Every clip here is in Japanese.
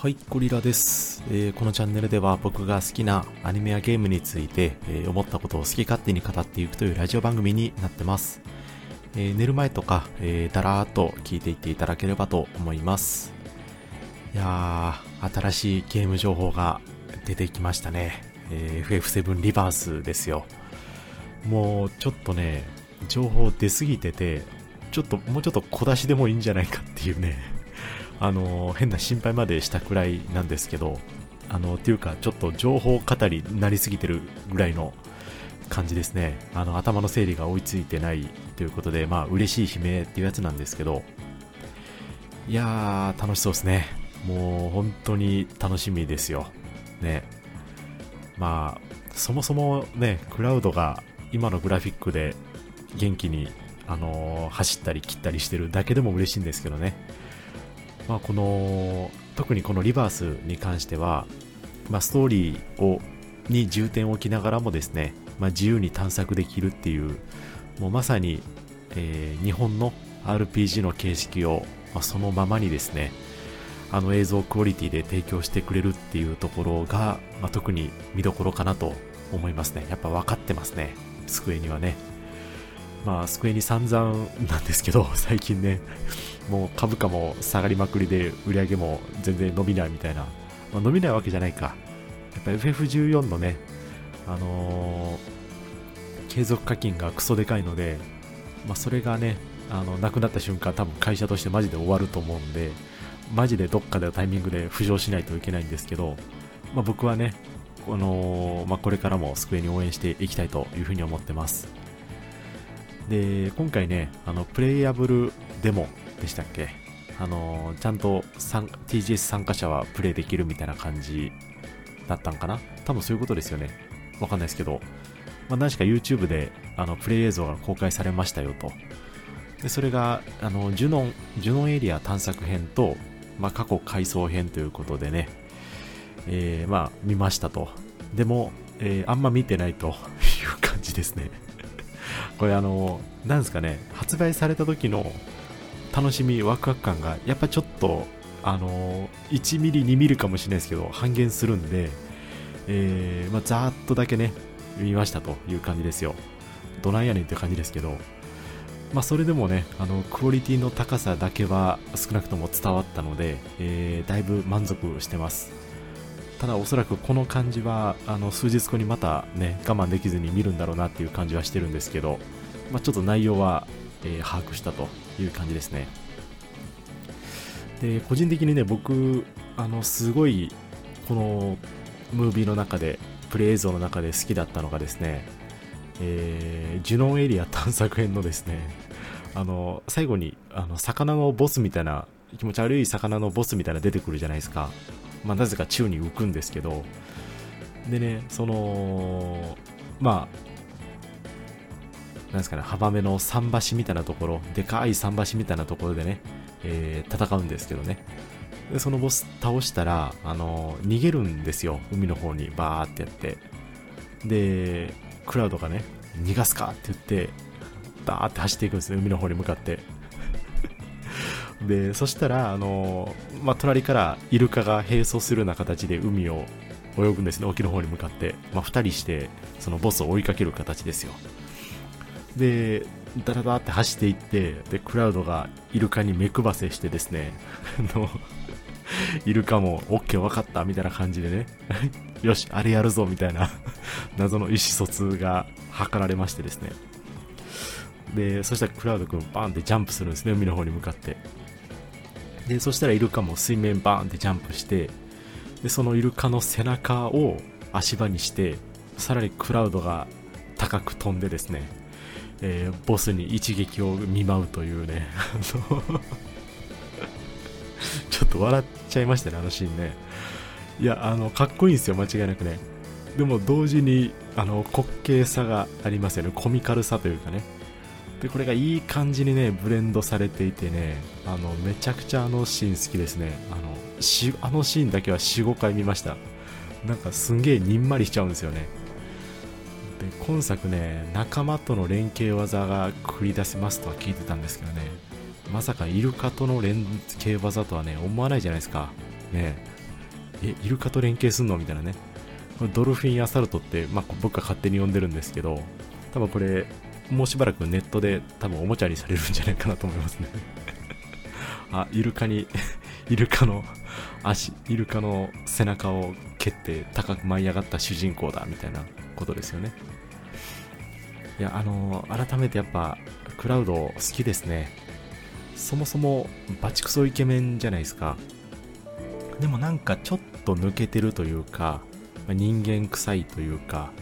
はい、ゴリラです、えーこのチャンネルでは僕が好きなアニメやゲームについて、えー思ったことを好き勝手に語っていくというラジオ番組になってます。えー寝る前とか、えーだらーっと聞いていっていただければと思います。いやー、新しいゲーム情報が出てきましたね。え FF7 リバースですよ。もうちょっとね、情報出すぎてて、ちょっともうちょっと小出しでもいいんじゃないかっていうね、あの変な心配までしたくらいなんですけど、あのっていうか、ちょっと情報語りになりすぎてるぐらいの感じですね。あの頭の整理が追いついてないということで、まあ嬉しい悲鳴っていうやつなんですけど、いやー、楽しそうですね。もう本当に楽しみですよ。ね。まあ、そもそもね、クラウドが今のグラフィックで元気に、あのー走ったり切ったりしてるだけでも嬉しいんですけどね。まあ、この、特にこのリバースに関しては、まあ、ストーリーを、に重点を置きながらもですね、まあ、自由に探索できるっていう、もうまさに、えー日本の RPG の形式を、まあ、そのままにですね、あの映像クオリティで提供してくれるっていうところが、まあ、特に見どころかなと思いますね。やっぱ分かってますね。スクエニはね。まあ、スクエニ散々なんですけど、最近ね、もう株価も下がりまくりで売り上げも全然伸びないみたいな。まあ、伸びないわけじゃないか。やっぱ FF14 のね、あのー継続課金がクソでかいので、まあ、それがね、あの、なくなった瞬間多分会社としてマジで終わると思うんで、マジでどっかでのタイミングで浮上しないといけないんですけど、まあ、僕はね、この、まあ、これからもスクエに応援していきたいというふうに思ってます。で、今回ね、あの、プレイヤブルデモでしたっけ？あの、ちゃんと TGS 参加者はプレイできるみたいな感じだったんかな？多分そういうことですよね。わかんないですけど、まあ、何しか YouTube であのプレイ映像が公開されましたよと。で、それが、あの、ジュノン、ジュノンエリア探索編と、まあ、過去回想編ということでね、えーまあ、見ましたと。でも、えーあんま見てないという感じですね。これあの、なんですかね、発売された時の楽しみ、ワクワク感が、やっぱちょっと、あの、1ミリ、2ミリかもしれないですけど、半減するんで、えーまあ、ざーっとだけね、見ましたという感じですよ。どないやねんって感じですけど、まあ、それでもね、あの、クオリティの高さだけは少なくとも伝わったので、えーだいぶ満足してます。ただおそらくこの感じは、あの、数日後にまたね、我慢できずに見るんだろうなっていう感じはしてるんですけど、まあ、ちょっと内容は、えー把握したという感じですね。で、個人的にね、僕、あの、すごい、この、ムービーの中で、プレイ映像の中で好きだったのがですね、えージュノンエリア探索編のですね、あの、最後に、あの、魚のボスみたいな、気持ち悪い魚のボスみたいな出てくるじゃないですか。まあ、なぜか宙に浮くんですけど、でね、その、まあ、なんですかね、幅目の桟橋みたいなところ、でかい桟橋みたいなところでね、えー戦うんですけどね。で、そのボス倒したら、あの、逃げるんですよ。海の方にバーってやって。で、クラウドがね、逃がすかって言って、バーって走っていくんですね、海の方に向かって。で、そしたら、あの、まあ、隣からイルカが並走するような形で海を泳ぐんですね、沖の方に向かって。まあ、二人して、そのボスを追いかける形ですよ。で、ダラダラって走っていって、で、クラウドがイルカに目配せしてですね、あの、イルカも OK 分かったみたいな感じでね、よし、あれやるぞみたいな謎の意思疎通が図られましてですね。で、そしたらクラウド君バーンってジャンプするんですね、海の方に向かって。で、そしたらイルカも水面バーンってジャンプして、で、そのイルカの背中を足場にして、さらにクラウドが高く飛んでですね、えーボスに一撃を見舞うというね、ちょっと笑っちゃいましたね、あのシーンね。いや、あの、かっこいいんですよ、間違いなくね。でも同時に、あの、滑稽さがありますよね、コミカルさというかね。で、これがいい感じにね、ブレンドされていてね、あの、めちゃくちゃあのシーン好きですね。あの、し、あのシーンだけは4、5回見ました。なんかすんげえにんまりしちゃうんですよね。で、今作ね、仲間との連携技が繰り出せますとは聞いてたんですけどね、まさかイルカとの連携技とはね、思わないじゃないですか。ねえ、イルカと連携すんの？みたいなね。ドルフィンアサルトって、まあ、僕が勝手に呼んでるんですけど、多分これ、もうしばらくネットで多分おもちゃにされるんじゃないかなと思いますね あ、イルカに イルカの足、イルカの背中を蹴って高く舞い上がった主人公だみたいなことですよね。いや、あのー、改めてやっぱ、クラウド好きですね。そもそもバチクソイケメンじゃないですか。でもなんかちょっと抜けてるというか、人間臭いというか、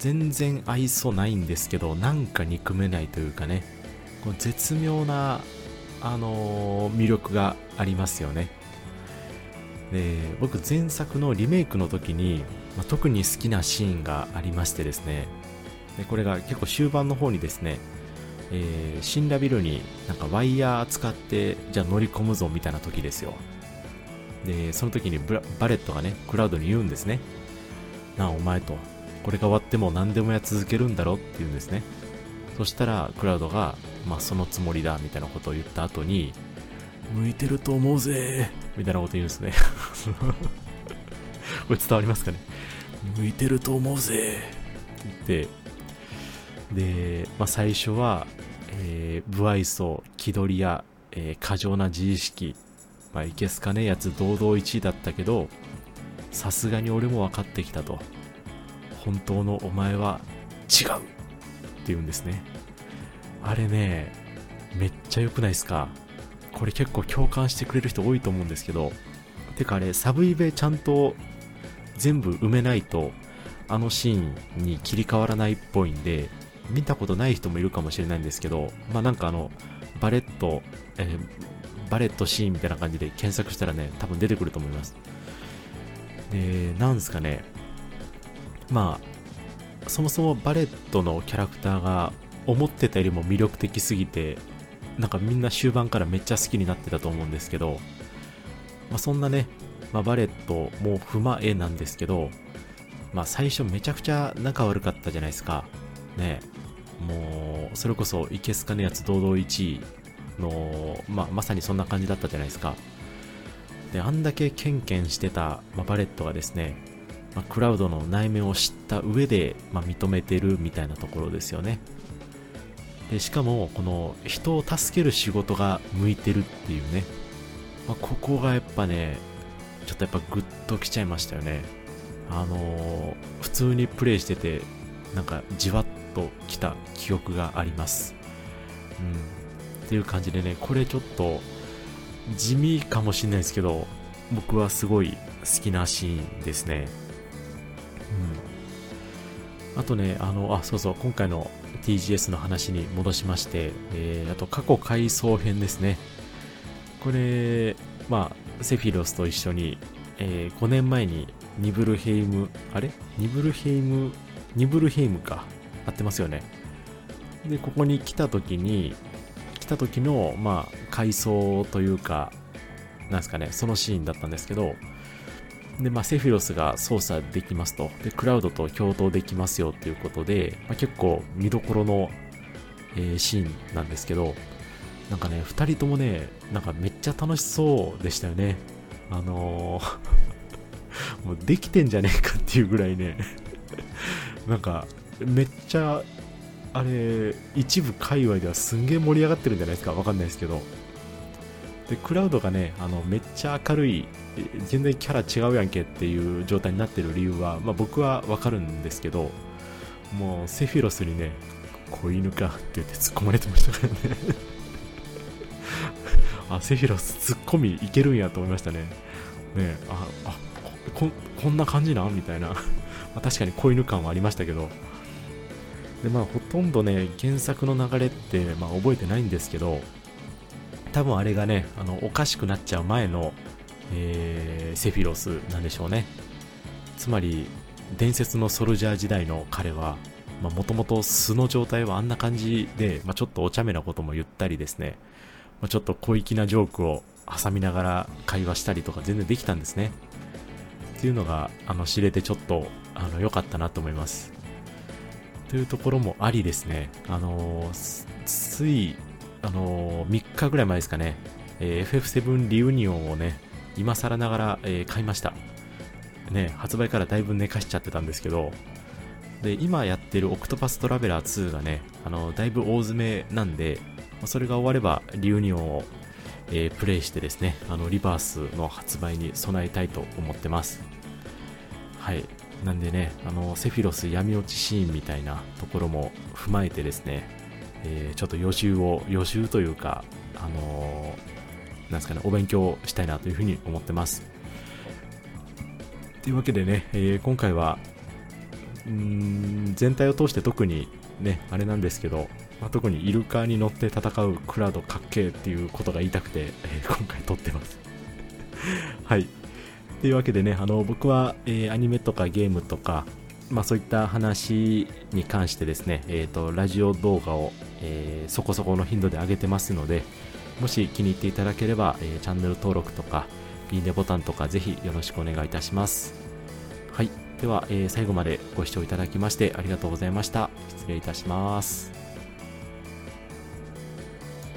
全然愛想ないんですけど、なんか憎めないというかね、この絶妙な、あのー、魅力がありますよね。で、僕前作のリメイクの時に、まあ、特に好きなシーンがありましてですね、でこれが結構終盤の方にですね、えー、死んだビルになんかワイヤー使ってじゃあ乗り込むぞみたいな時ですよ。で、その時にバレットがね、クラウドに言うんですね。なあ、お前と。これが終わっても何でもや続けるんだろって言うんですね。そしたら、クラウドが、まあ、そのつもりだ、みたいなことを言った後に、向いてると思うぜみたいなこと言うんですね。これ伝わりますかね？向いてると思うぜって言って、で、まあ、最初は、えー、不愛想、気取りや、えー、過剰な自意識、まあ、いけすかね？えやつ堂々1位だったけど、さすがに俺も分かってきたと。本当のお前は違うって言うんですね。あれね、めっちゃ良くないですか？これ結構共感してくれる人多いと思うんですけど、てかあれ、サブイベちゃんと全部埋めないと、あのシーンに切り替わらないっぽいんで、見たことない人もいるかもしれないんですけど、まあなんかあの、バレット、えー、バレットシーンみたいな感じで検索したらね、多分出てくると思います。で、なんすかね、まあ、そもそもバレットのキャラクターが思ってたよりも魅力的すぎて、なんかみんな終盤からめっちゃ好きになってたと思うんですけど、まあ、そんなね、まあ、バレットも踏まえなんですけど、まあ最初めちゃくちゃ仲悪かったじゃないですか。ねもう、それこそいけすかねやつ堂々1位の、まあまさにそんな感じだったじゃないですか。で、あんだけケンケンしてた、まあ、バレットがですね、まあ、クラウドの内面を知った上で、まあ、認めてるみたいなところですよね。でしかも、この人を助ける仕事が向いてるっていうね、まあ、ここがやっぱね、ちょっとやっぱグッときちゃいましたよね。あのー、普通にプレイしてて、なんかじわっときた記憶があります。うん。っていう感じでね、これちょっと地味かもしれないですけど、僕はすごい好きなシーンですね。あとね、あの、あ、そうそう、今回の TGS の話に戻しまして、えー、あと過去回想編ですね。これ、まあ、セフィロスと一緒に、えー、5年前にニブルヘイム、あれ？ニブルヘイム、ニブルヘイムか。合ってますよね。で、ここに来た時に、来た時の、まあ、回想というか、なんですかね、そのシーンだったんですけど、で、まあ、セフィロスが操作できますと。で、クラウドと共闘できますよということで、まあ、結構見どころの、えー、シーンなんですけど、なんかね、二人ともね、なんかめっちゃ楽しそうでしたよね。あのー もうできてんじゃねえかっていうぐらいね なんか、めっちゃ、あれ、一部界隈ではすんげえ盛り上がってるんじゃないですかわかんないですけど。で、クラウドがね、あの、めっちゃ明るい、全然キャラ違うやんけっていう状態になってる理由は、まあ僕はわかるんですけど、もうセフィロスにね、子犬かって言って突っ込まれてましたからね あ、セフィロス突っ込みいけるんやと思いましたね。ねあ、あ、ここんな感じなん？みたいな ま確かに子犬感はありましたけど。で、まあほとんどね、原作の流れって、まあ覚えてないんですけど、多分あれがね、あの、おかしくなっちゃう前の、えー、セフィロスなんでしょうね。つまり、伝説のソルジャー時代の彼は、もともと素の状態はあんな感じで、まあ、ちょっとお茶目なことも言ったりですね、まあ、ちょっと小粋なジョークを挟みながら会話したりとか全然できたんですね。っていうのが、あの、知れてちょっと、あの、良かったなと思います。というところもありですね、あのー、つい、あのー、3日ぐらい前ですかね、えー、FF7 リユニオンをね、今更ながら、えー、買いました。ね、発売からだいぶ寝かしちゃってたんですけど、で、今やってるオクトパストラベラー2がね、あの、だいぶ大詰めなんで、それが終われば、リューニオンを、えー、プレイしてですね、あの、リバースの発売に備えたいと思ってます。はい。なんでね、あの、セフィロス闇落ちシーンみたいなところも踏まえてですね、えー、ちょっと予習を、予習というか、あのー、なんですかね、お勉強したいなというふうに思ってます。というわけでね、えー、今回は、うん、全体を通して特にね、あれなんですけど、まあ、特にイルカに乗って戦うクラウドかっけーっていうことが言いたくて、えー、今回撮ってます。はい。というわけでね、あの、僕は、えー、アニメとかゲームとか、まあそういった話に関してですね、え、ー、と、ラジオ動画を、えー、そこそこの頻度で上げてますので、もし気に入っていただければ、えー、チャンネル登録とか、いいねボタンとかぜひよろしくお願いいたします。はい。では、えー、最後までご視聴いただきましてありがとうございました。失礼いたします。